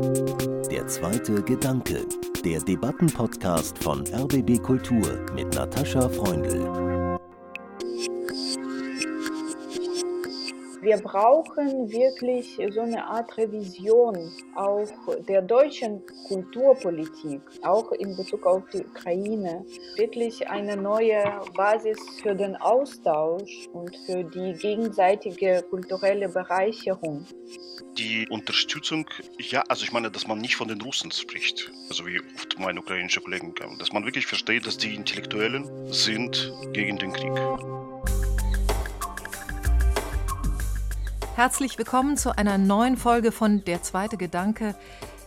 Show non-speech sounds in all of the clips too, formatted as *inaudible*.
Der zweite Gedanke, der Debattenpodcast von RBB Kultur mit Natascha Freundl. Wir brauchen wirklich so eine Art Revision auch der deutschen Kulturpolitik, auch in Bezug auf die Ukraine. Wirklich eine neue Basis für den Austausch und für die gegenseitige kulturelle Bereicherung. Die Unterstützung, ja, also ich meine, dass man nicht von den Russen spricht, also wie oft meine ukrainischen Kollegen kamen, dass man wirklich versteht, dass die Intellektuellen sind gegen den Krieg. Herzlich willkommen zu einer neuen Folge von Der zweite Gedanke.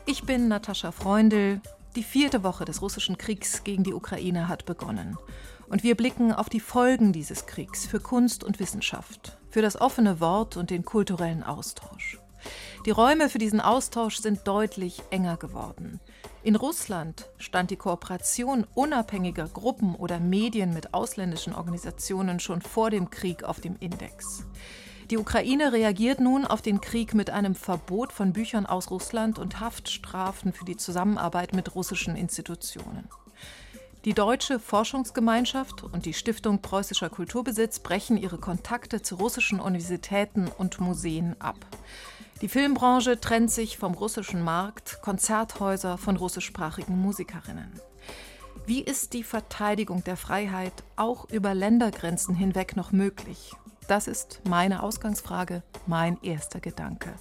Ich bin Natascha Freundl. Die vierte Woche des russischen Kriegs gegen die Ukraine hat begonnen. Und wir blicken auf die Folgen dieses Kriegs für Kunst und Wissenschaft, für das offene Wort und den kulturellen Austausch. Die Räume für diesen Austausch sind deutlich enger geworden. In Russland stand die Kooperation unabhängiger Gruppen oder Medien mit ausländischen Organisationen schon vor dem Krieg auf dem Index. Die Ukraine reagiert nun auf den Krieg mit einem Verbot von Büchern aus Russland und Haftstrafen für die Zusammenarbeit mit russischen Institutionen. Die Deutsche Forschungsgemeinschaft und die Stiftung Preußischer Kulturbesitz brechen ihre Kontakte zu russischen Universitäten und Museen ab. Die Filmbranche trennt sich vom russischen Markt, Konzerthäuser von russischsprachigen Musikerinnen. Wie ist die Verteidigung der Freiheit auch über Ländergrenzen hinweg noch möglich? Das ist meine Ausgangsfrage, mein erster Gedanke.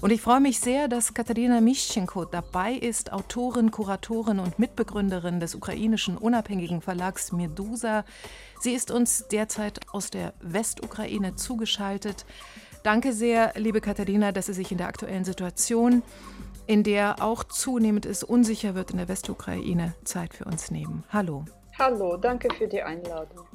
Und ich freue mich sehr, dass Katharina Mischenko dabei ist, Autorin, Kuratorin und Mitbegründerin des ukrainischen unabhängigen Verlags Medusa. Sie ist uns derzeit aus der Westukraine zugeschaltet. Danke sehr, liebe Katharina, dass Sie sich in der aktuellen Situation, in der auch zunehmend es unsicher wird in der Westukraine, Zeit für uns nehmen. Hallo. Hallo, danke für die Einladung.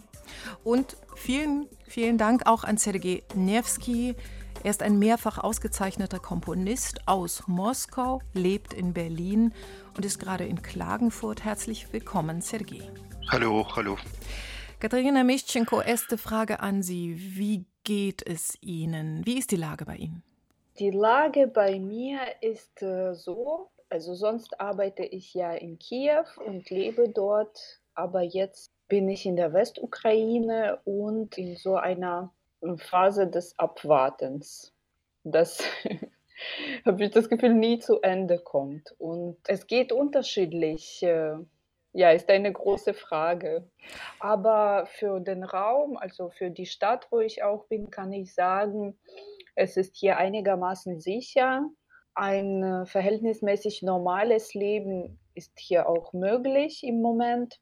Und vielen, vielen Dank auch an Sergei Nevsky. Er ist ein mehrfach ausgezeichneter Komponist aus Moskau, lebt in Berlin und ist gerade in Klagenfurt. Herzlich willkommen, Sergei. Hallo, hallo. Katharina Mischenko, erste Frage an Sie. Wie geht es Ihnen? Wie ist die Lage bei Ihnen? Die Lage bei mir ist äh, so, also sonst arbeite ich ja in Kiew und lebe dort, aber jetzt bin ich in der Westukraine und in so einer Phase des Abwartens. Das *laughs* habe ich das Gefühl, nie zu Ende kommt. Und es geht unterschiedlich. Äh, ja, ist eine große Frage. Aber für den Raum, also für die Stadt, wo ich auch bin, kann ich sagen, es ist hier einigermaßen sicher. Ein äh, verhältnismäßig normales Leben ist hier auch möglich im Moment.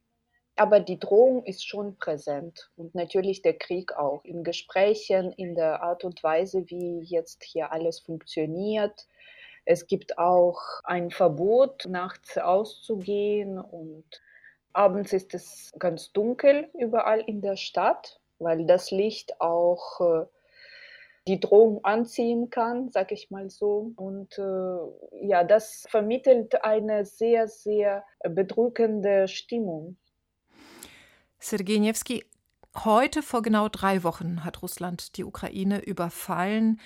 Aber die Drohung ist schon präsent und natürlich der Krieg auch in Gesprächen, in der Art und Weise, wie jetzt hier alles funktioniert. Es gibt auch ein Verbot, nachts auszugehen und abends ist es ganz dunkel überall in der Stadt, weil das Licht auch äh, die Drohung anziehen kann, sag ich mal so. Und äh, ja, das vermittelt eine sehr, sehr bedrückende Stimmung. Sergei Nevsky, heute vor genau drei Wochen hat Russland die Ukraine überfallen.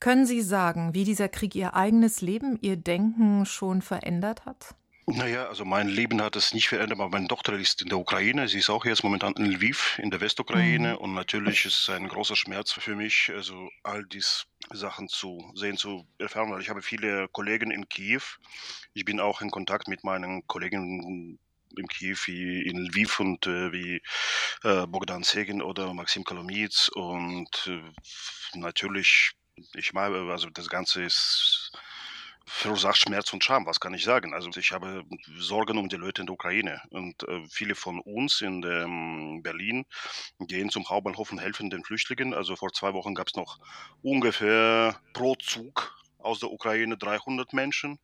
Können Sie sagen, wie dieser Krieg Ihr eigenes Leben, Ihr Denken schon verändert hat? Naja, also mein Leben hat es nicht verändert, aber meine Tochter ist in der Ukraine. Sie ist auch jetzt momentan in Lviv, in der Westukraine. Mhm. Und natürlich ist es ein großer Schmerz für mich, also all diese Sachen zu sehen, zu erfahren, weil ich habe viele Kollegen in Kiew. Ich bin auch in Kontakt mit meinen Kollegen in Kiew wie in Lviv und äh, wie äh, Bogdan Segin oder Maxim Kolomic und äh, natürlich, ich meine, also das Ganze ist verursacht Schmerz und Scham, was kann ich sagen? Also ich habe Sorgen um die Leute in der Ukraine und äh, viele von uns in ähm, Berlin gehen zum Hauptbahnhof und helfen den Flüchtlingen. Also vor zwei Wochen gab es noch ungefähr pro Zug aus der Ukraine 300 Menschen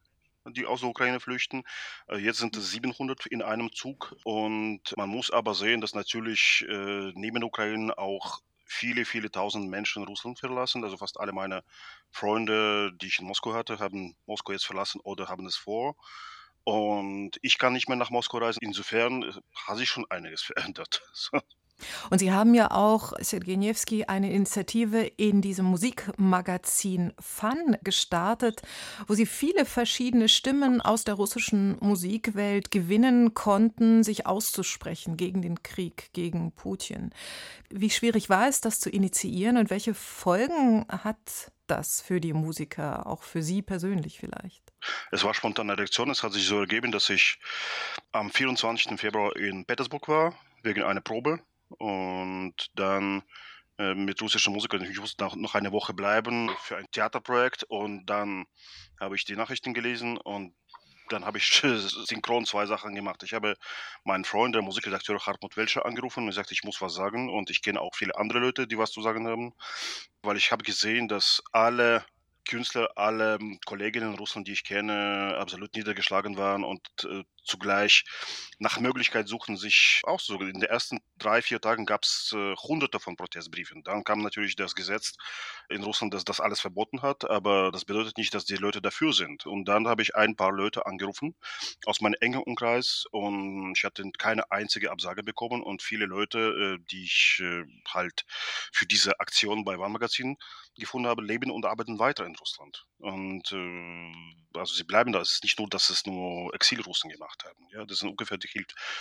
die aus der Ukraine flüchten. Äh, jetzt sind es 700 in einem Zug und man muss aber sehen, dass natürlich äh, neben Ukraine auch viele, viele tausend Menschen Russland verlassen. Also fast alle meine Freunde, die ich in Moskau hatte, haben Moskau jetzt verlassen oder haben es vor. Und ich kann nicht mehr nach Moskau reisen. Insofern äh, hat sich schon einiges *laughs* verändert. Und Sie haben ja auch, Sergejewski, eine Initiative in diesem Musikmagazin Fun gestartet, wo Sie viele verschiedene Stimmen aus der russischen Musikwelt gewinnen konnten, sich auszusprechen gegen den Krieg, gegen Putin. Wie schwierig war es, das zu initiieren und welche Folgen hat das für die Musiker, auch für Sie persönlich vielleicht? Es war spontane Reaktion. Es hat sich so ergeben, dass ich am 24. Februar in Petersburg war, wegen einer Probe und dann äh, mit russischen Musikern. Ich musste noch, eine Woche bleiben für ein Theaterprojekt und dann habe ich die Nachrichten gelesen und dann habe ich *laughs* synchron zwei Sachen gemacht. Ich habe meinen Freund, der Musikredakteur Hartmut Welscher, angerufen und gesagt, ich muss was sagen. Und ich kenne auch viele andere Leute, die was zu sagen haben, weil ich habe gesehen, dass alle Künstler, alle Kolleginnen in Russland, die ich kenne, absolut niedergeschlagen waren und äh, zugleich nach Möglichkeit suchen sich auch so. In den ersten drei, vier Tagen gab es äh, hunderte von Protestbriefen. Dann kam natürlich das Gesetz in Russland, das das alles verboten hat, aber das bedeutet nicht, dass die Leute dafür sind. Und dann habe ich ein paar Leute angerufen aus meinem engen Umkreis und ich hatte keine einzige Absage bekommen und viele Leute, äh, die ich äh, halt für diese Aktion bei Warnmagazin gefunden habe, leben und arbeiten weiter in Russland. Und äh, also sie bleiben da. Es ist nicht nur, dass es nur Exilrussen gemacht haben. Ja, das sind ungefähr die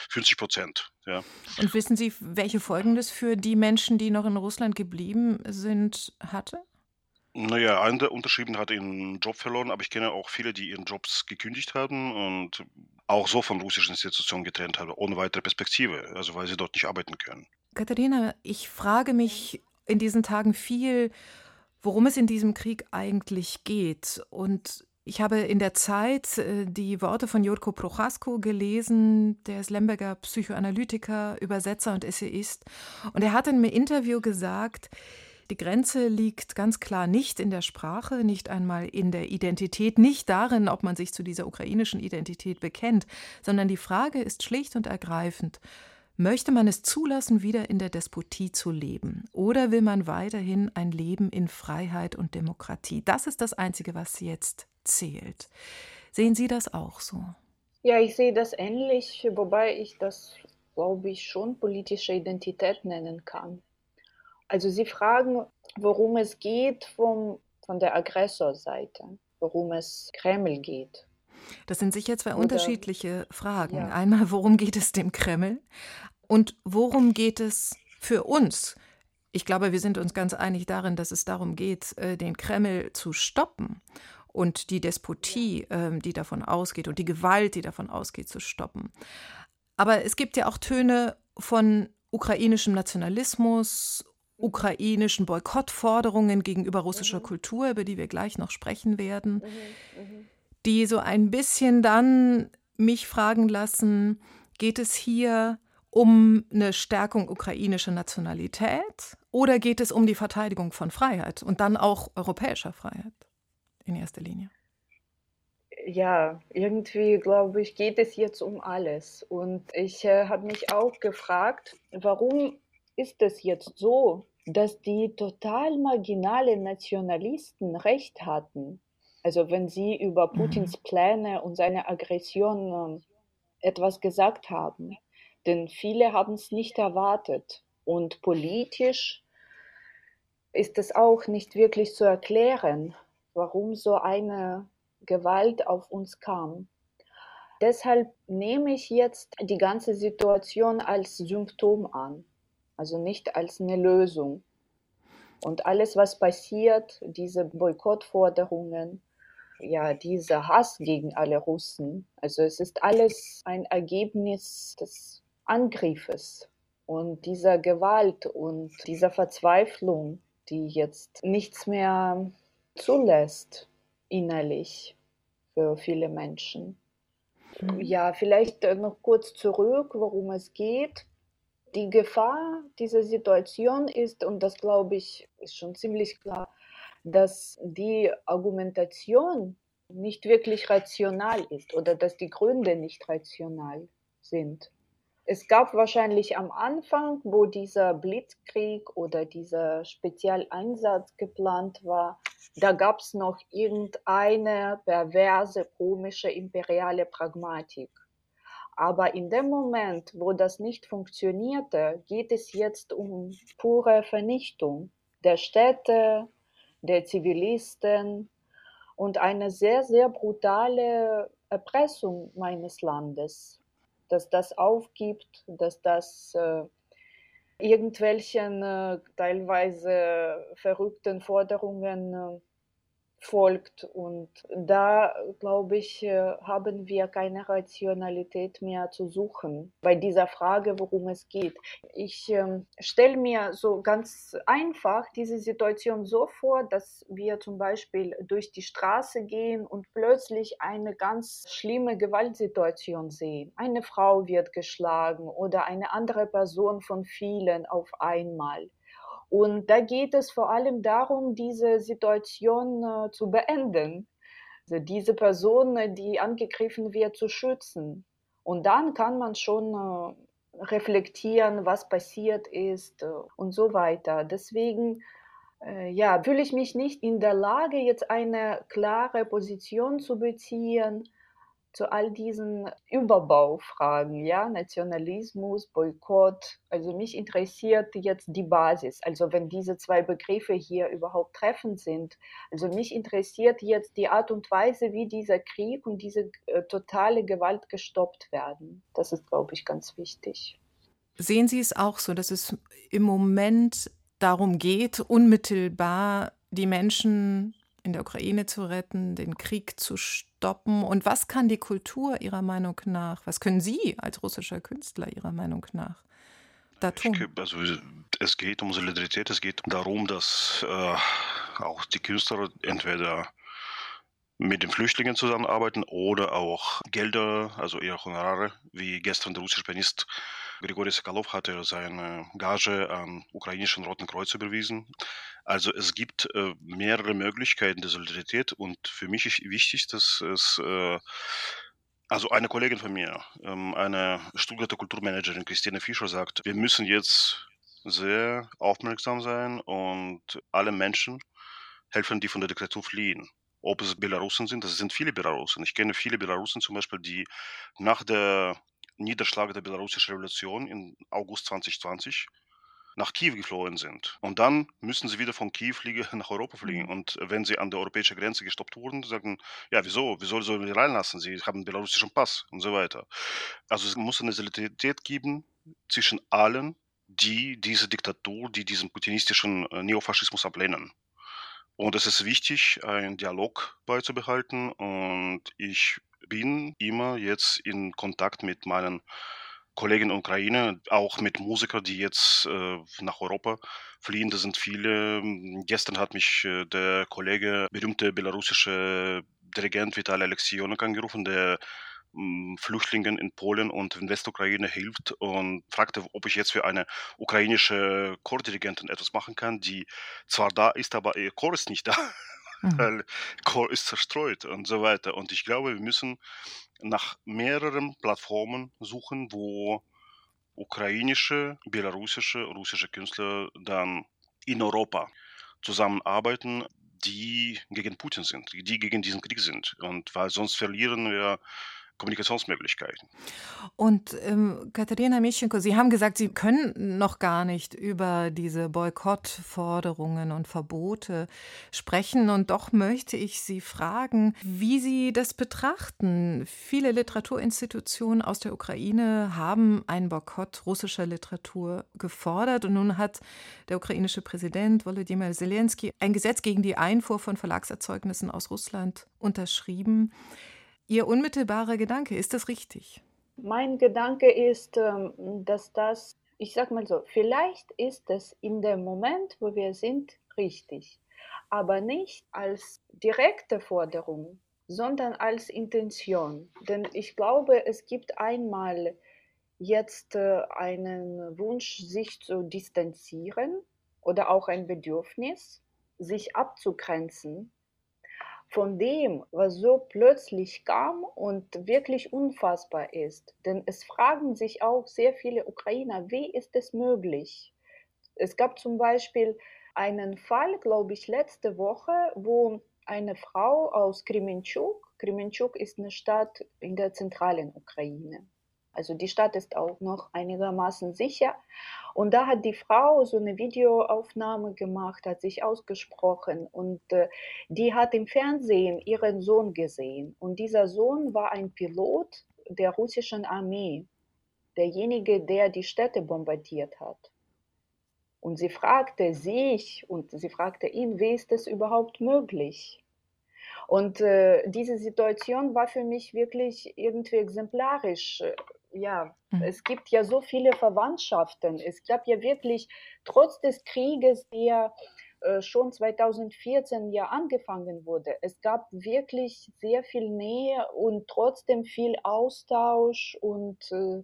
50 Prozent. Ja. Und wissen Sie, welche Folgen das für die Menschen, die noch in Russland geblieben sind, hatte? Naja, einer der unterschrieben hat ihren Job verloren, aber ich kenne auch viele, die ihren Jobs gekündigt haben und auch so von russischen Institutionen getrennt haben, ohne weitere Perspektive, also weil sie dort nicht arbeiten können. Katharina, ich frage mich in diesen Tagen viel, worum es in diesem Krieg eigentlich geht. Und ich habe in der Zeit äh, die Worte von Jurko Prochasko gelesen, der ist Lemberger Psychoanalytiker, Übersetzer und Essayist. Und er hat in einem Interview gesagt, die Grenze liegt ganz klar nicht in der Sprache, nicht einmal in der Identität, nicht darin, ob man sich zu dieser ukrainischen Identität bekennt, sondern die Frage ist schlicht und ergreifend, Möchte man es zulassen, wieder in der Despotie zu leben? Oder will man weiterhin ein Leben in Freiheit und Demokratie? Das ist das Einzige, was jetzt zählt. Sehen Sie das auch so? Ja, ich sehe das ähnlich, wobei ich das, glaube ich, schon politische Identität nennen kann. Also Sie fragen, worum es geht vom, von der Aggressorseite, worum es Kreml geht. Das sind sicher zwei Oder, unterschiedliche Fragen. Ja. Einmal, worum geht es dem Kreml und worum geht es für uns? Ich glaube, wir sind uns ganz einig darin, dass es darum geht, äh, den Kreml zu stoppen und die Despotie, ähm, die davon ausgeht und die Gewalt, die davon ausgeht, zu stoppen. Aber es gibt ja auch Töne von ukrainischem Nationalismus, ukrainischen Boykottforderungen gegenüber russischer mhm. Kultur, über die wir gleich noch sprechen werden. Mhm. Mhm die so ein bisschen dann mich fragen lassen, geht es hier um eine Stärkung ukrainischer Nationalität oder geht es um die Verteidigung von Freiheit und dann auch europäischer Freiheit in erster Linie? Ja, irgendwie glaube ich, geht es jetzt um alles. Und ich äh, habe mich auch gefragt, warum ist es jetzt so, dass die total marginalen Nationalisten recht hatten? Also wenn Sie über Putins mhm. Pläne und seine Aggression etwas gesagt haben, denn viele haben es nicht erwartet. Und politisch ist es auch nicht wirklich zu erklären, warum so eine Gewalt auf uns kam. Deshalb nehme ich jetzt die ganze Situation als Symptom an, also nicht als eine Lösung. Und alles, was passiert, diese Boykottforderungen, ja, dieser Hass gegen alle Russen. Also es ist alles ein Ergebnis des Angriffes und dieser Gewalt und dieser Verzweiflung, die jetzt nichts mehr zulässt innerlich für viele Menschen. Mhm. Ja, vielleicht noch kurz zurück, worum es geht. Die Gefahr dieser Situation ist, und das glaube ich, ist schon ziemlich klar, dass die Argumentation nicht wirklich rational ist oder dass die Gründe nicht rational sind. Es gab wahrscheinlich am Anfang, wo dieser Blitzkrieg oder dieser Spezialeinsatz geplant war, da gab es noch irgendeine perverse, komische, imperiale Pragmatik. Aber in dem Moment, wo das nicht funktionierte, geht es jetzt um pure Vernichtung der Städte, der Zivilisten und eine sehr, sehr brutale Erpressung meines Landes, dass das aufgibt, dass das äh, irgendwelchen äh, teilweise verrückten Forderungen äh, folgt. Und da, glaube ich, äh, haben wir keine Rationalität mehr zu suchen bei dieser Frage, worum es geht. Ich ähm, stelle mir so ganz einfach diese Situation so vor, dass wir zum Beispiel durch die Straße gehen und plötzlich eine ganz schlimme Gewaltsituation sehen. Eine Frau wird geschlagen oder eine andere Person von vielen auf einmal. Und da geht es vor allem darum, diese Situation äh, zu beenden, also diese Person, äh, die angegriffen wird, zu schützen. Und dann kann man schon äh, reflektieren, was passiert ist äh, und so weiter. Deswegen äh, ja, fühle ich mich nicht in der Lage, jetzt eine klare Position zu beziehen zu all diesen Überbaufragen, ja, Nationalismus, Boykott. Also mich interessiert jetzt die Basis. Also wenn diese zwei Begriffe hier überhaupt treffend sind. Also mich interessiert jetzt die Art und Weise, wie dieser Krieg und diese äh, totale Gewalt gestoppt werden. Das ist, glaube ich, ganz wichtig. Sehen Sie es auch so, dass es im Moment darum geht, unmittelbar die Menschen in der Ukraine zu retten, den Krieg zu stoppen? Und was kann die Kultur Ihrer Meinung nach, was können Sie als russischer Künstler Ihrer Meinung nach da tun? Ich, also es geht um Solidarität, es geht darum, dass äh, auch die Künstler entweder mit den Flüchtlingen zusammenarbeiten oder auch Gelder, also eher Honorare, wie gestern der russische Pianist Grigori Sokolov hatte seine Gage an ukrainischen Roten Kreuz überwiesen. Also es gibt äh, mehrere Möglichkeiten der Solidarität und für mich ist wichtig, dass es äh, also eine Kollegin von mir, ähm, eine Stuttgarter Kulturmanagerin Christine Fischer sagt, wir müssen jetzt sehr aufmerksam sein und alle Menschen helfen, die von der Diktatur fliehen. Ob es Belarusen sind, das sind viele Belarusen. Ich kenne viele Belarusen zum Beispiel, die nach der Niederschlag der belarussischen Revolution im August 2020 nach Kiew geflohen sind. Und dann müssen sie wieder von Kiew *laughs* nach Europa fliegen. Mhm. Und wenn sie an der europäischen Grenze gestoppt wurden, sagen, ja, wieso? Wieso sollen wir reinlassen? Sie haben einen belarussischen Pass und so weiter. Also es muss eine Solidarität geben zwischen allen, die diese Diktatur, die diesen putinistischen äh, Neofaschismus ablehnen. Und es ist wichtig, einen Dialog beizubehalten. Und ich bin immer jetzt in Kontakt mit meinen Kollegen in der Ukraine, auch mit Musikern, die jetzt äh, nach Europa fliehen. Da sind viele. Gestern hat mich äh, der Kollege, berühmte belarussische Dirigent Vitali Alexejonik angerufen, der hm, Flüchtlingen in Polen und in Westukraine hilft und fragte, ob ich jetzt für eine ukrainische Chordirigentin etwas machen kann, die zwar da ist, aber ihr Chor ist nicht da. Weil Chor ist zerstreut und so weiter. Und ich glaube, wir müssen nach mehreren Plattformen suchen, wo ukrainische, belarussische, russische Künstler dann in Europa zusammenarbeiten, die gegen Putin sind, die gegen diesen Krieg sind. Und weil sonst verlieren wir Kommunikationsmöglichkeiten. Und ähm, Katharina Mischenko, Sie haben gesagt, Sie können noch gar nicht über diese Boykottforderungen und Verbote sprechen. Und doch möchte ich Sie fragen, wie Sie das betrachten. Viele Literaturinstitutionen aus der Ukraine haben einen Boykott russischer Literatur gefordert. Und nun hat der ukrainische Präsident Volodymyr Zelensky ein Gesetz gegen die Einfuhr von Verlagserzeugnissen aus Russland unterschrieben. Ihr unmittelbarer Gedanke, ist das richtig? Mein Gedanke ist, ähm, dass das, ich sag mal so, vielleicht ist es in dem Moment, wo wir sind, richtig, aber nicht als direkte Forderung, sondern als Intention. Denn ich glaube, es gibt einmal jetzt äh, einen Wunsch, sich zu distanzieren oder auch ein Bedürfnis, sich abzugrenzen von dem, was so plötzlich kam und wirklich unfassbar ist. Denn es fragen sich auch sehr viele Ukrainer, wie ist es möglich? Es gab zum Beispiel einen Fall, glaube ich, letzte Woche, wo eine Frau aus Kremenchuk, Kremenchuk ist eine Stadt in der zentralen Ukraine, Also die Stadt ist auch noch einigermaßen sicher. Und da hat die Frau so eine Videoaufnahme gemacht, hat sich ausgesprochen und äh, die hat im Fernsehen ihren Sohn gesehen. Und dieser Sohn war ein Pilot der russischen Armee, derjenige, der die Städte bombardiert hat. Und sie fragte sich und sie fragte ihn, wie ist das überhaupt möglich? Und äh, diese Situation war für mich wirklich irgendwie exemplarisch. Ja, mhm. es gibt ja so viele Verwandtschaften. Es gab ja wirklich, trotz des Krieges, der äh, schon 2014 ja angefangen wurde, es gab wirklich sehr viel Nähe und trotzdem viel Austausch und äh,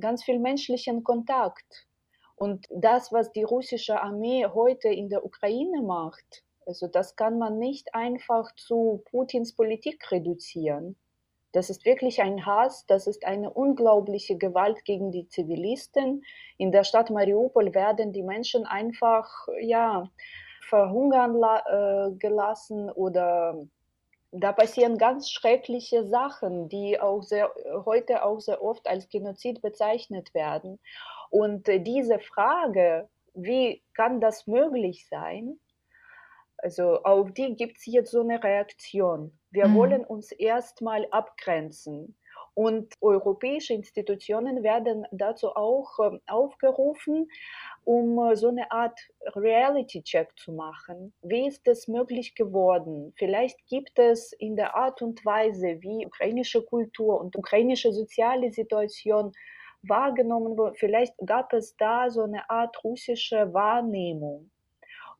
ganz viel menschlichen Kontakt. Und das, was die russische Armee heute in der Ukraine macht, also das kann man nicht einfach zu Putins Politik reduzieren. Das ist wirklich ein Hass, das ist eine unglaubliche Gewalt gegen die Zivilisten. In der Stadt Mariupol werden die Menschen einfach ja, verhungern äh, gelassen oder da passieren ganz schreckliche Sachen, die auch sehr, heute auch sehr oft als Genozid bezeichnet werden. Und äh, diese Frage, wie kann das möglich sein? Also auf die gibt es jetzt so eine Reaktion. Wir mhm. wollen uns erstmal abgrenzen. Und europäische Institutionen werden dazu auch äh, aufgerufen, um äh, so eine Art Reality-Check zu machen. Wie ist das möglich geworden? Vielleicht gibt es in der Art und Weise, wie ukrainische Kultur und ukrainische soziale Situation wahrgenommen wurde, vielleicht gab es da so eine Art russische Wahrnehmung.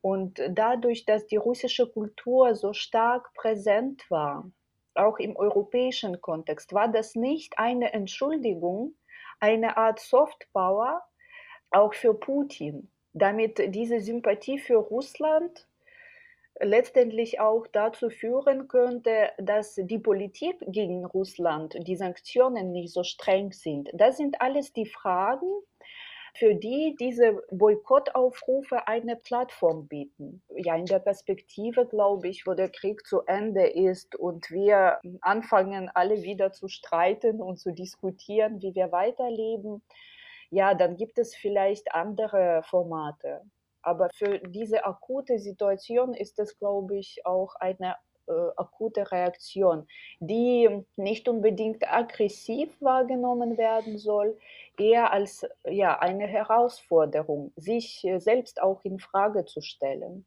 Und dadurch, dass die russische Kultur so stark präsent war, auch im europäischen Kontext, war das nicht eine Entschuldigung, eine Art Softpower, auch für Putin, damit diese Sympathie für Russland letztendlich auch dazu führen könnte, dass die Politik gegen Russland, die Sanktionen nicht so streng sind. Das sind alles die Fragen, für die diese Boykottaufrufe eine Plattform bieten. Ja, in der Perspektive, glaube ich, wo der Krieg zu Ende ist und wir anfangen, alle wieder zu streiten und zu diskutieren, wie wir weiterleben, ja, dann gibt es vielleicht andere Formate. Aber für diese akute Situation ist es, glaube ich, auch eine akute Reaktion, die nicht unbedingt aggressiv wahrgenommen werden soll, eher als ja, eine Herausforderung, sich selbst auch in Frage zu stellen.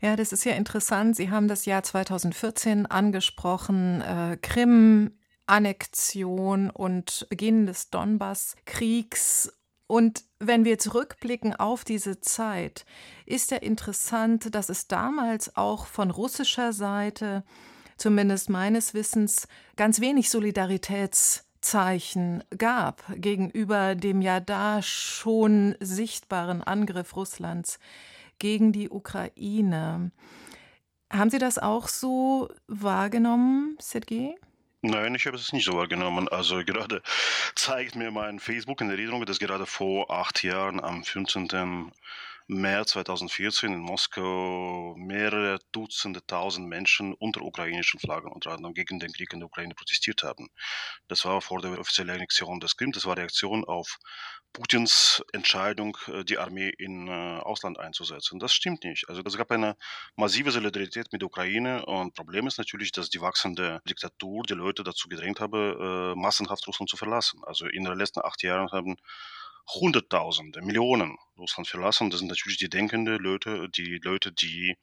Ja, das ist ja interessant. Sie haben das Jahr 2014 angesprochen, äh, Krim, Annexion und Beginn des Donbass-Kriegs. Und wenn wir zurückblicken auf diese Zeit, ist ja interessant, dass es damals auch von russischer Seite, zumindest meines Wissens, ganz wenig Solidaritätszeichen gab gegenüber dem ja da schon sichtbaren Angriff Russlands gegen die Ukraine. Haben Sie das auch so wahrgenommen, Sergei? Nein, ich habe es nicht so wahrgenommen. Also gerade zeigt mir mein Facebook in Erinnerung, dass gerade vor acht Jahren am 15. März 2014 in Moskau mehrere Dutzende tausend Menschen unter ukrainischen Flaggen unter anderem gegen den Krieg in der Ukraine protestiert haben. Das war vor der offiziellen Annexion des Krim. Das war Reaktion auf Putins Entscheidung, äh, die Armee in äh, Ausland einzusetzen. Das stimmt nicht. Also es gab eine massive Solidarität mit der Ukraine und Problem ist natürlich, dass die wachsende Diktatur die Leute dazu gedrängt habe, äh, massenhaft Russland zu verlassen. Also in den letzten acht Jahren haben Hunderttausende, Millionen Russland verlassen. Das sind natürlich die denkenden Leute, die Leute, die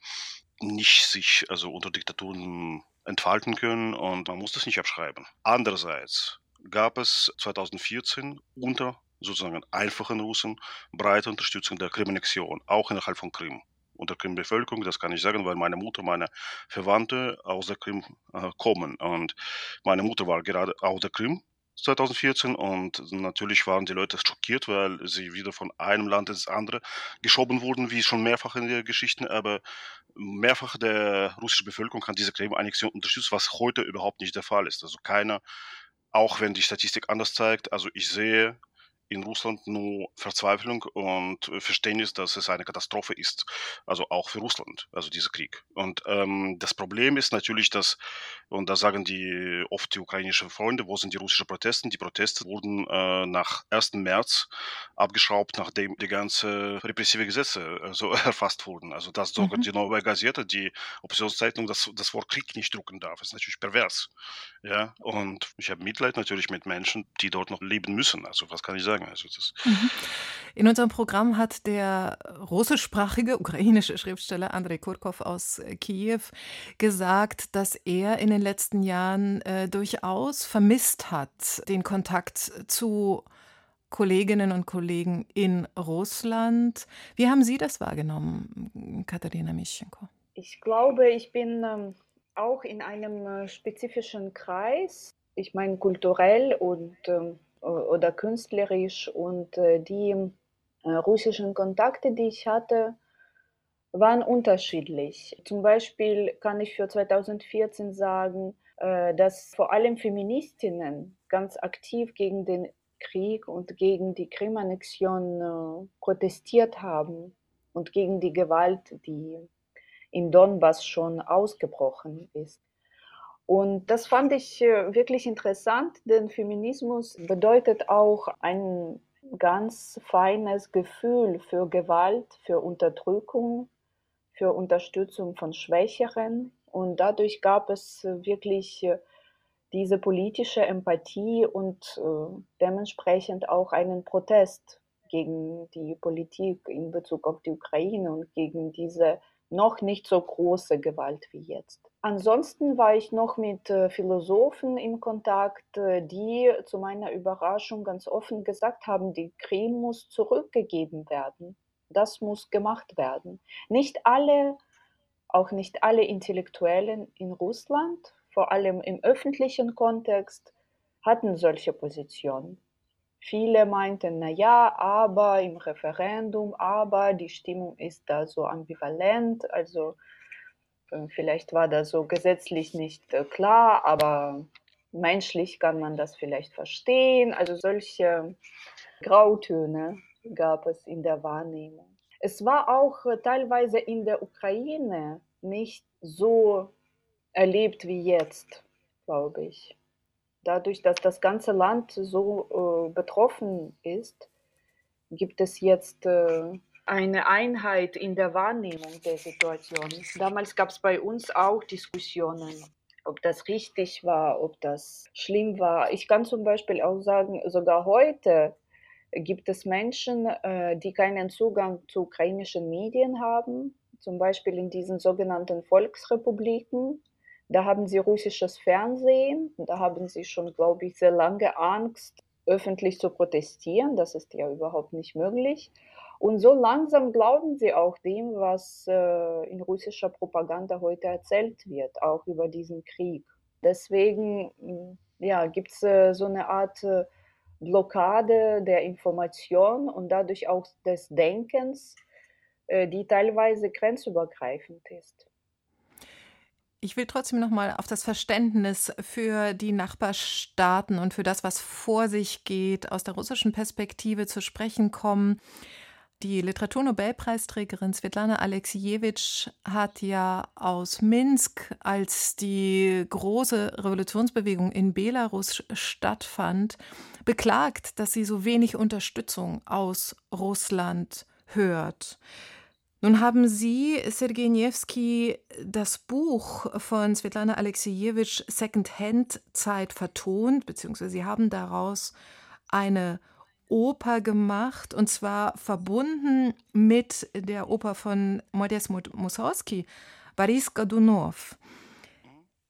nicht sich also unter Diktaturen entfalten können und man muss das nicht abschreiben. Andererseits gab es 2014 unter sozusagen einfachen Russen breite Unterstützung der Krim-Annexion, auch innerhalb von Krim. Unter Krim-Bevölkerung, das kann ich sagen, weil meine Mutter, meine Verwandte aus der Krim äh, kommen. Und meine Mutter war gerade aus der Krim 2014 und natürlich waren die Leute schockiert, weil sie wieder von einem Land ins andere geschoben wurden, wie schon mehrfach in der Geschichte, aber mehrfach der russischen Bevölkerung hat diese Krim-Annexion unterstützt, was heute überhaupt nicht der Fall ist. Also keiner, auch wenn die Statistik anders zeigt, also ich sehe in Russland nur Verzweiflung und Verständnis, dass es eine Katastrophe ist. Also auch für Russland, also dieser Krieg. Und ähm, das Problem ist natürlich, dass, und da sagen die oft die ukrainischen Freunde, wo sind die russischen Proteste? Die Proteste wurden äh, nach 1. März abgeschraubt, nachdem die ganze repressive Gesetze äh, so *laughs* erfasst wurden. Also dass sogar mhm. die neue Gazette, die Oppositionszeitung, das, das Wort Krieg nicht drucken darf. Das ist natürlich pervers. Ja, und ich habe Mitleid natürlich mit Menschen, die dort noch leben müssen. Also was kann ich sagen? Also das mhm. In unserem Programm hat der russischsprachige ukrainische Schriftsteller Andrei Kurkov aus Kiew gesagt, dass er in den letzten Jahren äh, durchaus vermisst hat, den Kontakt zu Kolleginnen und Kollegen in Russland. Wie haben Sie das wahrgenommen, Katharina Mischenko? Ich glaube, ich bin ähm, auch in einem äh, spezifischen Kreis. Ich meine kulturell und ähm, oder künstlerisch und äh, die äh, russischen Kontakte, die ich hatte, waren unterschiedlich. Zum Beispiel kann ich für 2014 sagen, äh, dass vor allem Feministinnen ganz aktiv gegen den Krieg und gegen die Krim-Annexion protestiert haben und gegen die Gewalt, die in Donbass schon ausgebrochen ist. Und das fand ich wirklich interessant, denn Feminismus bedeutet auch ein ganz feines Gefühl für Gewalt, für Unterdrückung, für Unterstützung von Schwächeren. Und dadurch gab es wirklich äh, diese politische Empathie und äh, dementsprechend auch einen Protest gegen die Politik in Bezug auf die Ukraine und gegen diese noch nicht so große Gewalt wie jetzt. Ansonsten war ich noch mit äh, Philosophen in Kontakt, äh, die zu meiner Überraschung ganz offen gesagt haben, die Krim muss zurückgegeben werden. Das muss gemacht werden. Nicht alle, auch nicht alle Intellektuellen in Russland, vor allem im öffentlichen Kontext, hatten solche Positionen. Viele meinten, na ja, aber im Referendum, aber die Stimmung ist da so ambivalent, also vielleicht war das so gesetzlich nicht äh, klar, aber menschlich kann man das vielleicht verstehen. Also solche Grautöne gab es in der Wahrnehmung. Es war auch äh, teilweise in der Ukraine nicht so erlebt wie jetzt, glaube ich dadurch, dass das ganze Land so äh, betroffen ist, gibt es jetzt äh, eine Einheit in der Wahrnehmung der Situation. Damals gab es bei uns auch Diskussionen, ob das richtig war, ob das schlimm war. Ich kann zum Beispiel auch sagen, sogar heute gibt es Menschen, äh, die keinen Zugang zu ukrainischen Medien haben, zum Beispiel in diesen sogenannten Volksrepubliken da haben sie russisches Fernsehen, da haben sie schon, glaube ich, sehr lange Angst, öffentlich zu protestieren. Das ist ja überhaupt nicht möglich. Und so langsam glauben sie auch dem, was äh, in russischer Propaganda heute erzählt wird, auch über diesen Krieg. Deswegen hm, ja, gibt es äh, so eine Art äh, Blockade der Information und dadurch auch des Denkens, äh, die teilweise grenzübergreifend ist. Ich will trotzdem noch mal auf das Verständnis für die Nachbarstaaten und für das, was vor sich geht, aus der russischen Perspektive zu sprechen kommen. Die Literaturnobelpreisträgerin Svetlana Alexiejewitsch hat ja aus Minsk, als die große Revolutionsbewegung in Belarus stattfand, beklagt, dass sie so wenig Unterstützung aus Russland hört. Nun haben Sie, Sergei Niewski, das Buch von Svetlana Alexejewitsch Second-Hand-Zeit vertont, beziehungsweise Sie haben daraus eine Oper gemacht, und zwar verbunden mit der Oper von Modest Mussorgsky, Boris Godunov.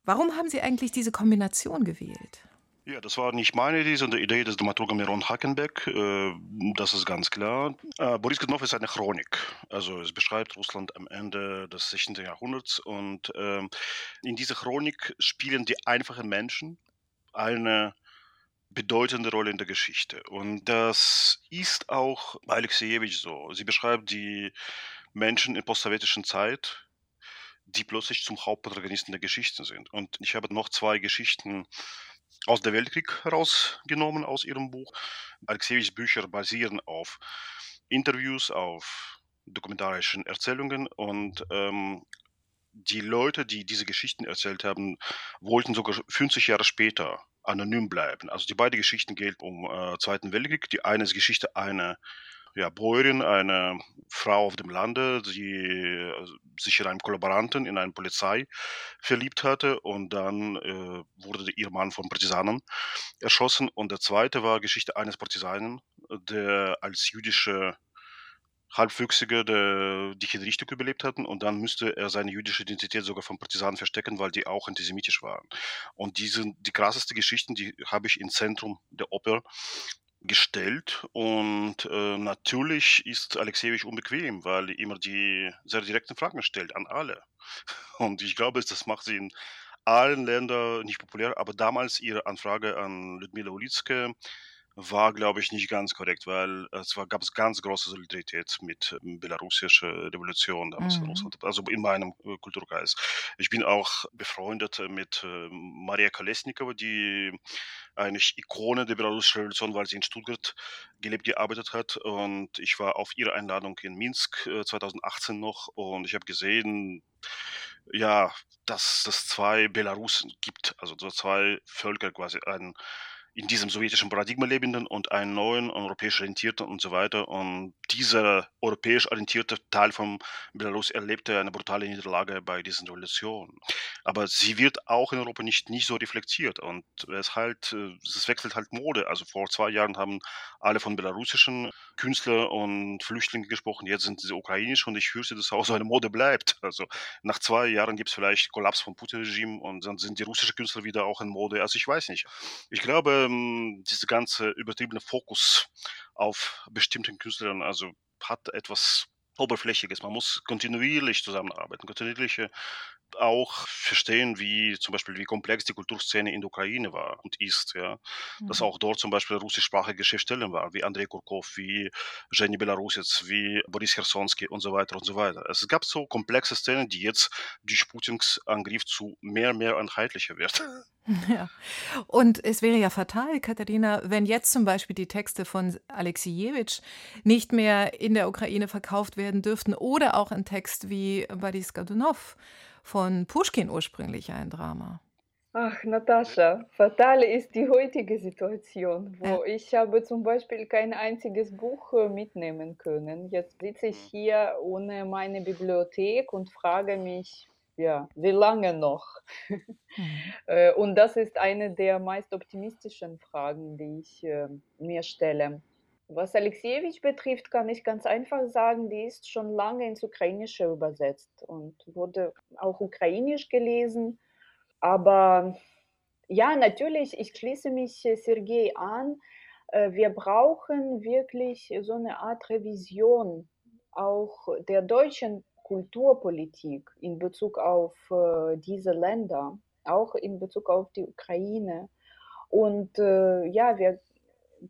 Warum haben Sie eigentlich diese Kombination gewählt? Ja, das war nicht meine Idee, sondern die Idee des Dramaturgen Miron Hackenbeck. Äh, das ist ganz klar. Äh, Boris Godunov ist eine Chronik. Also es beschreibt Russland am Ende des 16. Jahrhunderts. Und ähm, in dieser Chronik spielen die einfachen Menschen eine bedeutende Rolle in der Geschichte. Und das ist auch Alexejewitsch so. Sie beschreibt die Menschen in postsowjetischen Zeit, die plötzlich zum Hauptprotagonisten der Geschichte sind. Und ich habe noch zwei Geschichten aus der Weltkrieg herausgenommen aus ihrem Buch. Alexejewitschs Bücher basieren auf Interviews, auf dokumentarischen Erzählungen und ähm, die Leute, die diese Geschichten erzählt haben, wollten sogar 50 Jahre später anonym bleiben. Also die beiden Geschichten gelten um äh, Zweiten Weltkrieg. Die eine ist Geschichte einer ja, Bäuerin, eine Frau auf dem Lande, die äh, sich in einen Kollaboranten, in eine Polizei verliebt hatte und dann äh, wurde ihr Mann von Partisanen erschossen. Und der zweite war Geschichte eines Partisanen, der als jüdische Halbwüchsige der, die Hinrichtung überlebt hatten und dann müsste er seine jüdische Identität sogar von Partisanen verstecken, weil die auch antisemitisch waren. Und diese, die krasseste Geschichten, die habe ich im Zentrum der Oper gestellt und äh, natürlich ist Alexejewitsch unbequem, weil er immer die sehr direkten Fragen stellt an alle. *laughs* Und ich glaube, das macht sie in allen Ländern nicht populär, aber damals ihre Anfrage an Ludmila Ulitske war, glaube ich, nicht ganz korrekt, weil es war, gab es ganz große Solidarität mit ähm, belarussischer Revolution damals mhm. in Russland, also in meinem äh, Kulturkreis. Ich bin auch befreundet mit äh, Maria Kolesnikova, die eigentlich Ikone der belarussischen Revolution, weil sie in Stuttgart gelebt, gearbeitet hat. Und ich war auf ihre Einladung in Minsk äh, 2018 noch und ich habe gesehen, ja, dass es zwei Belarusen gibt, also zwei Völker quasi, ein in diesem sowjetischen Paradigma lebenden und einen neuen europäisch orientierten und so weiter. Und dieser europäisch orientierte Teil von Belarus erlebte eine brutale Niederlage bei diesen Revolutionen. Aber sie wird auch in Europa nicht, nicht so reflektiert und es halt, äh, es wechselt halt Mode. Also vor zwei Jahren haben alle von belarussischen Künstlern und Flüchtlingen gesprochen, jetzt sind sie ukrainisch und ich fürchte, dass auch so eine Mode bleibt. Also nach zwei Jahren gibt es vielleicht Kollaps vom Putin-Regime und dann sind die russischen Künstler wieder auch in Mode. Also ich weiß nicht. Ich glaube, ähm, diese ganze übertriebene Fokus auf bestimmten Künstlern, also hat etwas Oberflächiges. Man muss kontinuierlich zusammenarbeiten, kontinuierliche auch verstehen, wie zum Beispiel wie komplex die Kulturszene in der Ukraine war und ist, ja. Mhm. Dass auch dort zum Beispiel russischsprachige Schriftsteller waren, wie Andrei Kurkov, wie Jenny Belarusец, wie Boris Hersonsky und so weiter und so weiter. Es gab so komplexe Szenen, die jetzt durch Putins Angriff zu mehr, mehr einheitlicher *laughs* wird. *laughs* Ja. Und es wäre ja fatal, Katharina, wenn jetzt zum Beispiel die Texte von Alexejewitsch nicht mehr in der Ukraine verkauft werden dürften oder auch ein Text wie Boris Godunov von Pushkin ursprünglich ein Drama. Ach, Natascha, fatal ist die heutige Situation, wo ja. ich habe zum Beispiel kein einziges Buch äh, mitnehmen können. Jetzt sitze ich hier ohne meine Bibliothek und frage mich, ja, wie lange noch? Mhm. *laughs* und das ist eine der meist optimistischen Fragen, die ich äh, mir stelle. Was Alexejewitsch betrifft, kann ich ganz einfach sagen, die ist schon lange ins Ukrainische übersetzt und wurde auch ukrainisch gelesen. Aber ja, natürlich, ich schließe mich äh, Sergei an. Äh, wir brauchen wirklich so eine Art Revision auch der deutschen Kulturpolitik in Bezug auf äh, diese Länder, auch in Bezug auf die Ukraine. Und ja, wir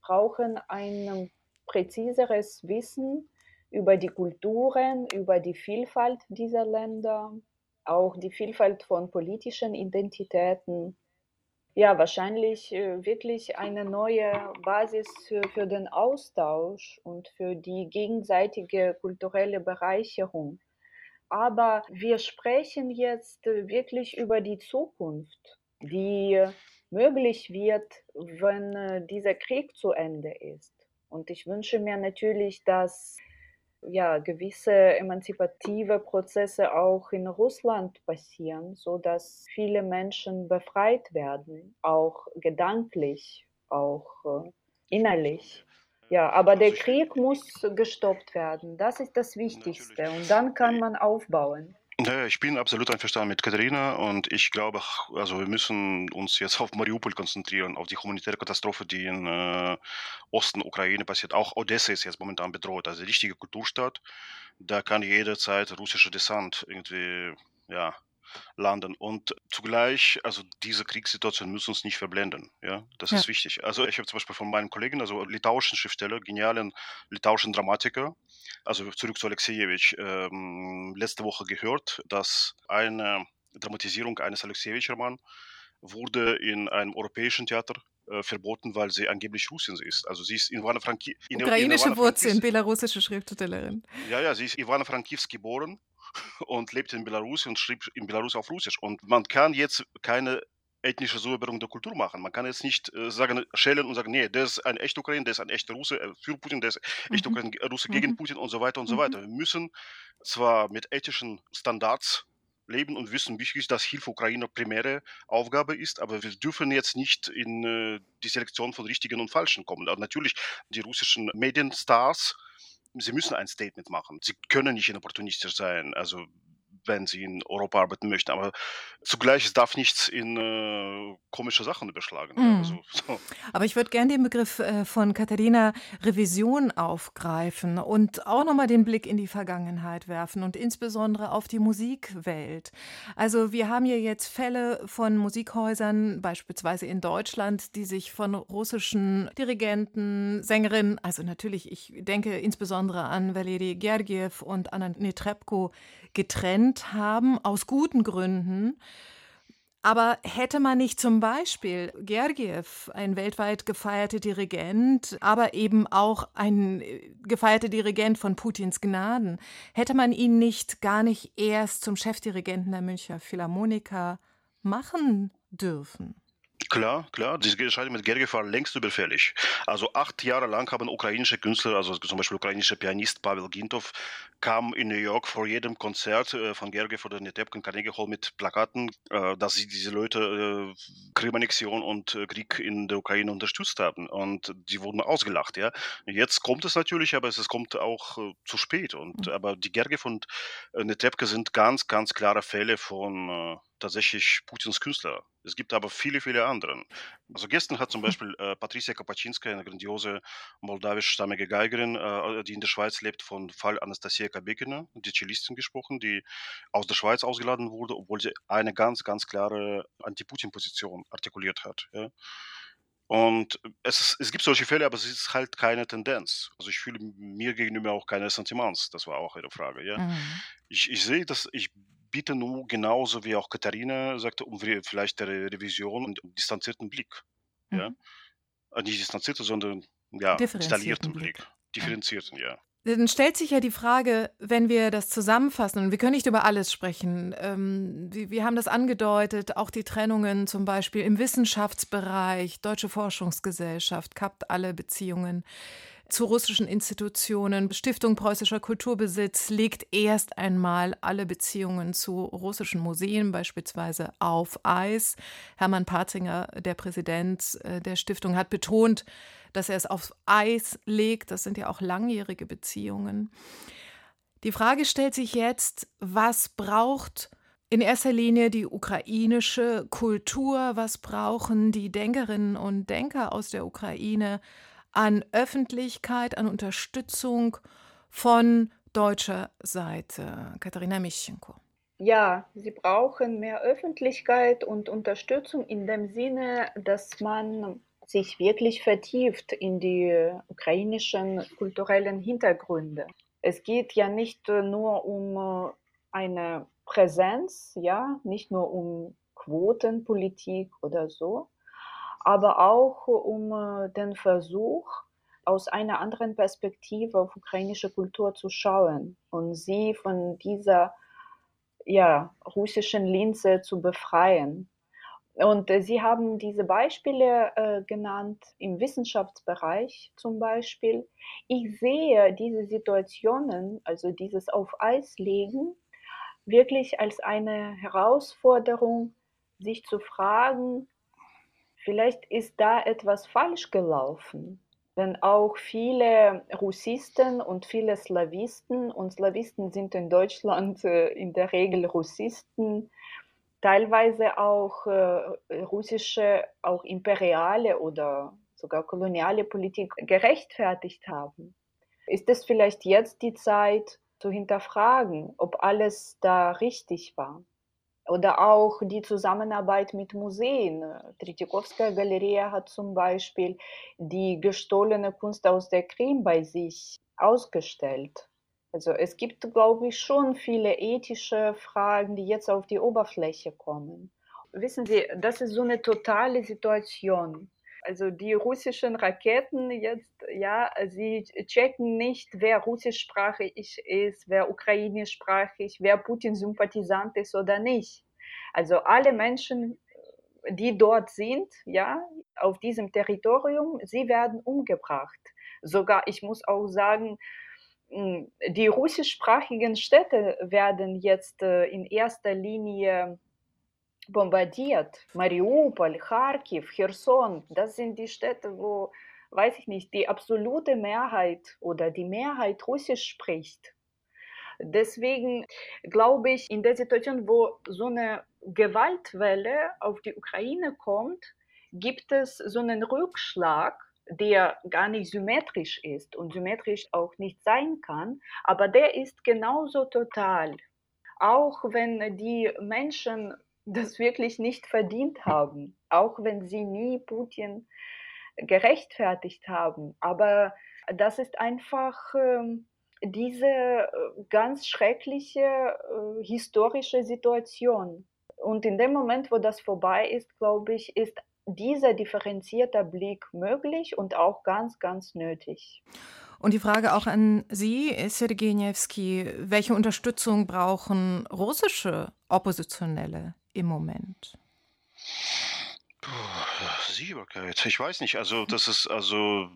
brauchen ein präziseres Wissen über die Kulturen, über die Vielfalt dieser Länder, auch die Vielfalt von politischen Identitäten. Ja, wahrscheinlich äh, wirklich eine neue Basis für, für den Austausch und für die gegenseitige kulturelle Bereicherung. Aber wir sprechen jetzt wirklich über die Zukunft, die möglich wird, wenn äh, dieser Krieg zu Ende ist. Und ich wünsche mir natürlich, dass ja, gewisse emanzipative Prozesse auch in Russland passieren, so dass viele Menschen befreit werden, auch gedanklich, auch äh, innerlich. Ja, aber der Krieg muss gestoppt werden. Das ist das Wichtigste. Und dann kann man aufbauen. Ja, ich bin absolut einverstanden mit Katharina und ich glaube, also wir müssen uns jetzt auf Mariupol konzentrieren, auf die humanitäre Katastrophe, die in äh, Osten Ukraine passiert. Auch Odessa ist jetzt momentan bedroht, also richtige Kulturstadt. Da kann jederzeit russischer Desant irgendwie ja, landen. Und zugleich, also diese Kriegssituation muss uns nicht verblenden. Ja, das ja. ist wichtig. Also ich habe zum Beispiel von meinen Kollegen, also litauischen Schriftsteller, genialen litauischen Dramatiker, also zurück zu Alexejewitsch, ähm, letzte Woche gehört, dass eine Dramatisierung eines Alexejewitsch-Romans wurde in einem europäischen Theater äh, verboten, weil sie angeblich Russin ist. Also sie ist Ivana Franki Ukrainische Wurzeln, belarussische Schriftstellerin. Ja, ja, sie ist Ivana Frankivs geboren und lebt in Belarus und schrieb in Belarus auf Russisch. Und man kann jetzt keine ethnische Säuberung der Kultur machen. Man kann jetzt nicht äh, sagen, schälen und sagen, nee, der ist ein echter Ukrainer, der ist ein echter Russe äh, für Putin, der ist ein echter mhm. Russe gegen mhm. Putin und so weiter und so mhm. weiter. Wir müssen zwar mit ethischen Standards leben und wissen, wichtig ist, dass Hilfe Ukraine primäre Aufgabe ist, aber wir dürfen jetzt nicht in äh, die Selektion von Richtigen und Falschen kommen. Also natürlich, die russischen Medienstars, sie müssen ein Statement machen. Sie können nicht opportunistisch sein. Also wenn sie in Europa arbeiten möchten. Aber zugleich es darf nichts in äh, komische Sachen überschlagen. Mm. Also, *laughs* so. Aber ich würde gerne den Begriff äh, von Katharina Revision aufgreifen und auch nochmal den Blick in die Vergangenheit werfen und insbesondere auf die Musikwelt. Also wir haben hier jetzt Fälle von Musikhäusern, beispielsweise in Deutschland, die sich von russischen Dirigenten, Sängerinnen, also natürlich, ich denke insbesondere an Valeri Gergiev und Anna Netrebko, getrennt haben, aus guten Gründen. Aber hätte man nicht zum Beispiel Gergiev, ein weltweit gefeierter Dirigent, aber eben auch ein äh, gefeierter Dirigent von Putins Gnaden, hätte man ihn nicht gar nicht erst zum Chefdirigenten der Münchner Philharmoniker machen dürfen? Klar, klar, diese Entscheidung mit Gergiev war längst überfällig. Also acht Jahre lang haben ukrainische Künstler, also zum Beispiel ukrainischer Pianist Pavel Gintov, kam in New York vor jedem Konzert äh, von Gergiev oder Netebko in Carnegie Hall mit Plakaten, äh, dass sie diese Leute äh, Krimannexion und Krieg in der Ukraine unterstützt haben. Und die wurden ausgelacht, ja. Jetzt kommt es natürlich, aber es, kommt auch zu spät. Und, mhm. Aber die Gergiev und Netebko sind ganz, ganz klare Fälle von tatsächlich Putins Künstler. Es gibt aber viele, viele andere. Also gestern hat zum hm. Beispiel äh, Patricia Kapatschinska, eine grandiose moldawisch-stammige Geigerin, äh, die in der Schweiz lebt, von Fall Anastasia Kabekina, die Cellistin gesprochen, die aus der Schweiz ausgeladen wurde, obwohl sie eine ganz, ganz klare Anti-Putin-Position artikuliert hat. Ja. Und es, ist, es gibt solche Fälle, aber es ist halt keine Tendenz. Also ich fühle mir gegenüber auch keine Sentiments. Das war auch Ihre Frage. Ja? Mhm. Ich, ich sehe das, ich bitte nur genauso wie auch Katharina sagte, um vielleicht der Revision und distanzierten Blick. Mhm. Ja? Äh, nicht distanzierten, sondern ja, installierten Blick. Blick. Differenzierten, ja. Dann stellt sich ja die Frage, wenn wir das zusammenfassen, und wir können nicht über alles sprechen, ähm, wir, wir, haben das angedeutet, auch die Trennungen zum Beispiel im Wissenschaftsbereich, Deutsche Forschungsgesellschaft kappt alle Beziehungen zu russischen Institutionen. Stiftung Preußischer Kulturbesitz legt erst einmal alle Beziehungen zu russischen Museen beispielsweise auf Eis. Hermann Patzinger, der Präsident äh, der Stiftung, hat betont, dass er es auf Eis legt. Das sind ja auch langjährige Beziehungen. Die Frage stellt sich jetzt, was braucht in erster Linie die ukrainische Kultur, was brauchen die Denkerinnen und Denker aus der Ukraine, an Öffentlichkeit, an Unterstützung von deutscher Seite. Katharina Mischenko. Ja, sie brauchen mehr Öffentlichkeit und Unterstützung in dem Sinne, dass man sich wirklich vertieft in die ukrainischen kulturellen Hintergründe. Es geht ja nicht nur um eine Präsenz, ja, nicht nur um Quotenpolitik oder so, aber auch um äh, den Versuch, aus einer anderen Perspektive auf ukrainische Kultur zu schauen und sie von dieser ja, russischen Linse zu befreien. Und äh, Sie haben diese Beispiele äh, genannt im Wissenschaftsbereich zum Beispiel. Ich sehe diese Situationen, also dieses Auf Eis legen, wirklich als eine Herausforderung, sich zu fragen, Vielleicht ist da etwas falsch gelaufen, wenn auch viele Russisten und viele Slawisten, und Slawisten sind in Deutschland äh, in der Regel Russisten, teilweise auch äh, russische, auch imperiale oder sogar koloniale Politik gerechtfertigt haben. Ist es vielleicht jetzt die Zeit zu hinterfragen, ob alles da richtig war? Oder auch die Zusammenarbeit mit Museen. Tretjakowskaja Galerie hat zum Beispiel die gestohlene Kunst aus der Krim bei sich ausgestellt. Also es gibt, glaube ich, schon viele ethische Fragen, die jetzt auf die Oberfläche kommen. wissen Sie, das ist so eine totale Situation. Also die russischen Raketen jetzt, ja, sie checken nicht, wer russischsprachig ist, wer ukrainischsprachig, wer Putin-Sympathisant ist oder nicht. Also alle Menschen, die dort sind, ja, auf diesem Territorium, sie werden umgebracht. Sogar, ich muss auch sagen, hm, die russischsprachigen Städte werden jetzt äh, in erster Linie bombardiert. Mariupol, Kharkiv, Cherson, das sind die Städte, wo, weiß ich nicht, die absolute Mehrheit oder die Mehrheit Russisch spricht. Deswegen glaube ich, in der Situation, wo so eine Gewaltwelle auf die Ukraine kommt, gibt es so einen Rückschlag, der gar nicht symmetrisch ist und symmetrisch auch nicht sein kann, aber der ist genauso total. Auch wenn die Menschen das wirklich nicht verdient haben, auch wenn sie nie Putin gerechtfertigt haben. Aber das ist einfach äh, diese äh, ganz schreckliche äh, historische Situation. Und in dem Moment, wo das vorbei ist, glaube ich, ist dieser differenzierte Blick möglich und auch ganz, ganz nötig. Und die Frage auch an Sie, Sergej Niewski, welche Unterstützung brauchen russische Oppositionelle im Moment? Sicherheit. Ich weiß nicht. Also das ist also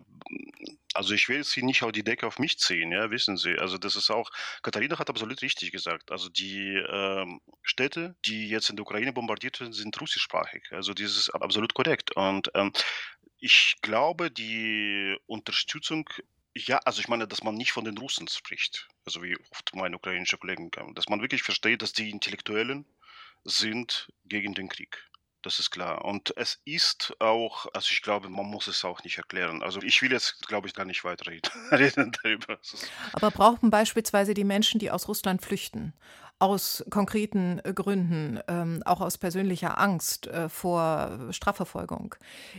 also ich will jetzt hier nicht auch die Decke auf mich ziehen, ja, wissen Sie. Also das ist auch, Katharina hat absolut richtig gesagt. Also die ähm, Städte, die jetzt in der Ukraine bombardiert werden, sind russischsprachig. Also das ist absolut korrekt. Und ähm, ich glaube, die Unterstützung ja, also ich meine, dass man nicht von den Russen spricht, also wie oft meine ukrainischen Kollegen, dass man wirklich versteht, dass die Intellektuellen sind gegen den Krieg. Das ist klar. Und es ist auch, also ich glaube, man muss es auch nicht erklären. Also ich will jetzt, glaube ich, gar nicht weiter *laughs* reden darüber. Aber brauchen beispielsweise die Menschen, die aus Russland flüchten, aus konkreten äh, Gründen, ähm, auch aus persönlicher Angst äh, vor Strafverfolgung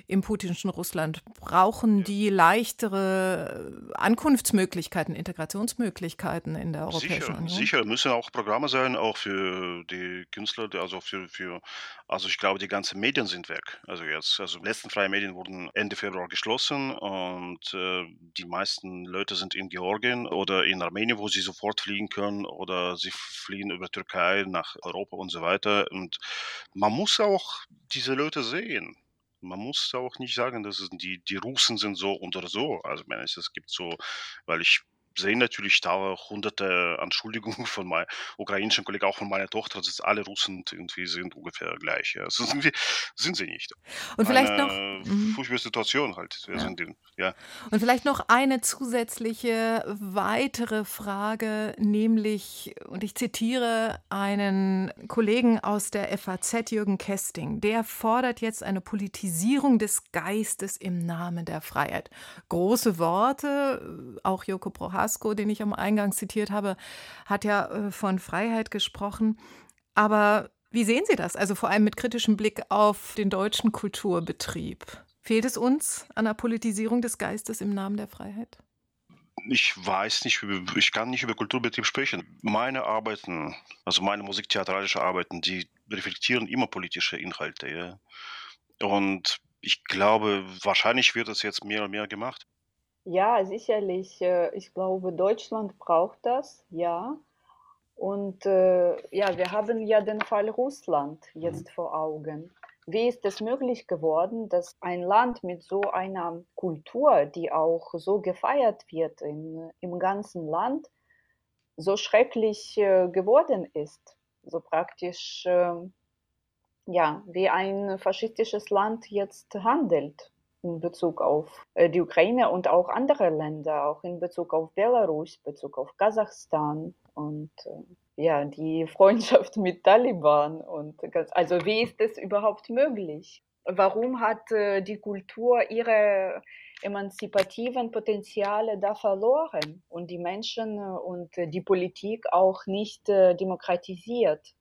im putinschen Russland, brauchen die leichtere Ankunftsmöglichkeiten, Integrationsmöglichkeiten in der Europäischen sicher, Union? Sicher, müssen auch Programme sein, auch für die Künstler, also für, für, also ich glaube, die ganzen Medien sind weg. Also jetzt, also die letzten freien Medien wurden Ende Februar geschlossen und äh, die meisten Leute sind in Georgien oder in Armenien, wo sie sofort fliegen können oder sie fliehen über Türkei nach Europa und so weiter. Und man muss auch diese Leute sehen. Man muss auch nicht sagen, dass die, die Russen sind so oder so. Also, es gibt so, weil ich sehe natürlich da hunderte Anschuldigungen von meinem ukrainischen Kollegen, auch von meiner Tochter, dass alle Russen irgendwie sind ungefähr gleich. Ja. Also sind, sind, sie nicht. Und vielleicht eine noch. Mhm. Furchtbare Situation halt. Ja. Sind die, ja. Und vielleicht noch eine zusätzliche weitere Frage, nämlich, und ich zitiere einen Kollegen aus der FAZ, Jürgen Kesting, der fordert jetzt eine Politisierung des Geistes im Namen der Freiheit. Große Worte, auch Joko Prohas Carrasco, den ich am Eingang zitiert habe, hat ja äh, von Freiheit gesprochen. Aber wie sehen Sie das? Also vor allem mit kritischem Blick auf den deutschen Kulturbetrieb. Fehlt es uns an der Politisierung des Geistes im Namen der Freiheit? Ich weiß nicht, ich kann nicht über Kulturbetrieb sprechen. Meine Arbeiten, also meine musiktheatralische Arbeiten, die reflektieren immer politische Inhalte. Ja? Und ich glaube, wahrscheinlich wird das jetzt mehr und mehr gemacht. Ja, sicherlich. Äh, ich glaube, Deutschland braucht das, ja. Und äh, ja, wir haben ja den Fall Russland jetzt mhm. vor Augen. Wie ist es möglich geworden, dass ein Land mit so einer Kultur, die auch so gefeiert wird in, im ganzen Land, so schrecklich äh, geworden ist? So praktisch, äh, ja, wie ein faschistisches Land jetzt handelt in Bezug auf äh, die Ukraine und auch andere Länder, auch in Bezug auf Belarus, Bezug auf Kasachstan und äh, ja, die *laughs* Freundschaft mit Taliban und ganz, also wie ist das überhaupt möglich? Warum hat äh, die Kultur ihre emanzipativen Potenziale da verloren und die Menschen und die Politik auch nicht demokratisiert?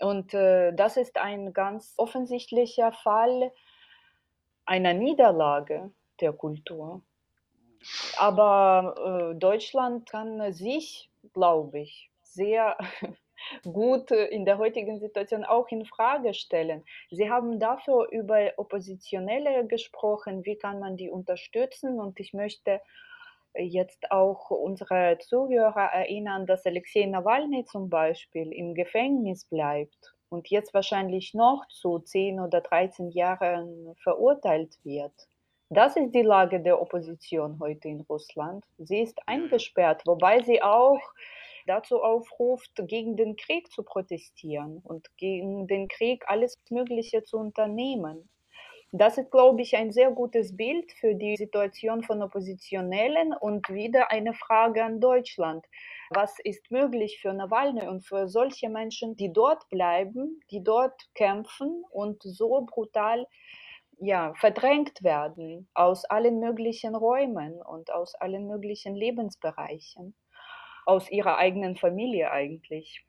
Und das ist ein ganz offensichtlicher Fall einer Niederlage der Kultur. Aber äh, Deutschland kann sich, glaube ich, sehr *laughs* gut in der heutigen Situation auch in Frage stellen. Sie haben dafür über Oppositionelle gesprochen, wie kann man die unterstützen und ich möchte jetzt auch unsere Zuhörer erinnern, dass Alexei Nawalny zum Beispiel im Gefängnis bleibt und jetzt wahrscheinlich noch zu 10 oder 13 Jahren verurteilt wird. Das ist die Lage der Opposition heute in Russland. Sie ist eingesperrt, wobei sie auch dazu aufruft, gegen den Krieg zu protestieren und gegen den Krieg alles Mögliche zu unternehmen. Das ist, glaube ich, ein sehr gutes Bild für die Situation von Oppositionellen und wieder eine Frage an Deutschland. Was ist möglich für Nawalny und für solche Menschen, die dort bleiben, die dort kämpfen und so brutal ja, verdrängt werden aus allen möglichen Räumen und aus allen möglichen Lebensbereichen, aus ihrer eigenen Familie eigentlich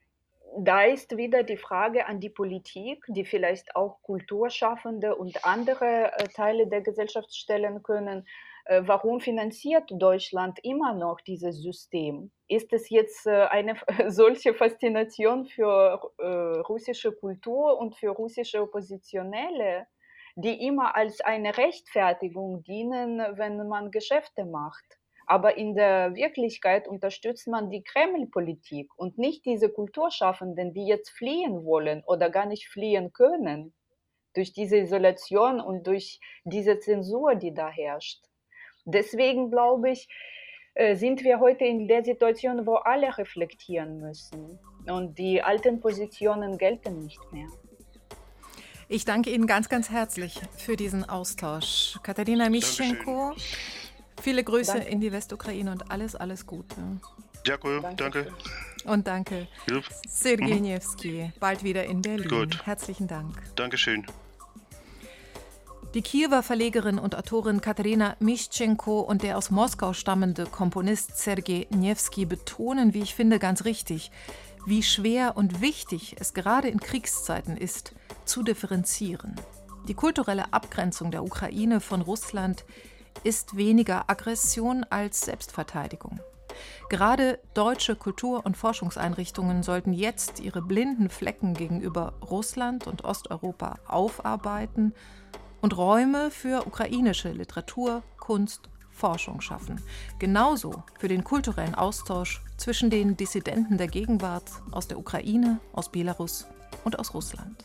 da ist wieder die Frage an die Politik, die vielleicht auch Kulturschaffende und andere äh, Teile der Gesellschaft stellen können. Äh, warum finanziert Deutschland immer noch dieses System? Ist es jetzt äh, eine *laughs* solche Faszination für russische Kultur und für russische Oppositionelle, die immer als eine Rechtfertigung dienen, wenn man Geschäfte macht? Aber in der Wirklichkeit unterstützt man die Kreml-Politik und nicht diese Kulturschaffenden, die jetzt fliehen wollen oder gar nicht fliehen können durch diese Isolation und durch diese Zensur, die da herrscht. Deswegen glaube ich, äh, sind wir heute in der Situation, wo alle reflektieren müssen und die alten Positionen gelten nicht mehr. Ich danke Ihnen ganz, ganz herzlich für diesen Austausch. Katharina Mischenko. Viele Grüße danke. in die Westukraine und alles, alles Gute. Danke, danke. Und danke. Sergej mhm. Niewski, bald wieder in Berlin. Gut. Herzlichen Dank. Dankeschön. Die Kiewer Verlegerin und Autorin Katharina Mischenko und der aus Moskau stammende Komponist Sergej Niewski betonen, wie ich finde, ganz richtig, wie schwer und wichtig es gerade in Kriegszeiten ist, zu differenzieren. Die kulturelle Abgrenzung der Ukraine von Russland ist weniger Aggression als Selbstverteidigung. Gerade deutsche Kultur- und Forschungseinrichtungen sollten jetzt ihre blinden Flecken gegenüber Russland und Osteuropa aufarbeiten und Räume für ukrainische Literatur, Kunst, Forschung schaffen. Genauso für den kulturellen Austausch zwischen den Dissidenten der Gegenwart aus der Ukraine, aus Belarus und aus Russland.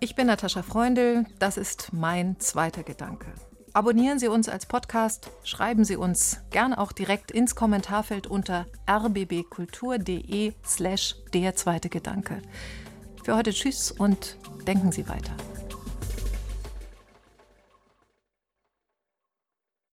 Ich bin Natascha Freundl, das ist mein zweiter Gedanke. Abonnieren Sie uns als Podcast, schreiben Sie uns gern auch direkt ins Kommentarfeld unter rbbkultur.de slash der zweite Gedanke. Für heute Tschüss und denken Sie weiter.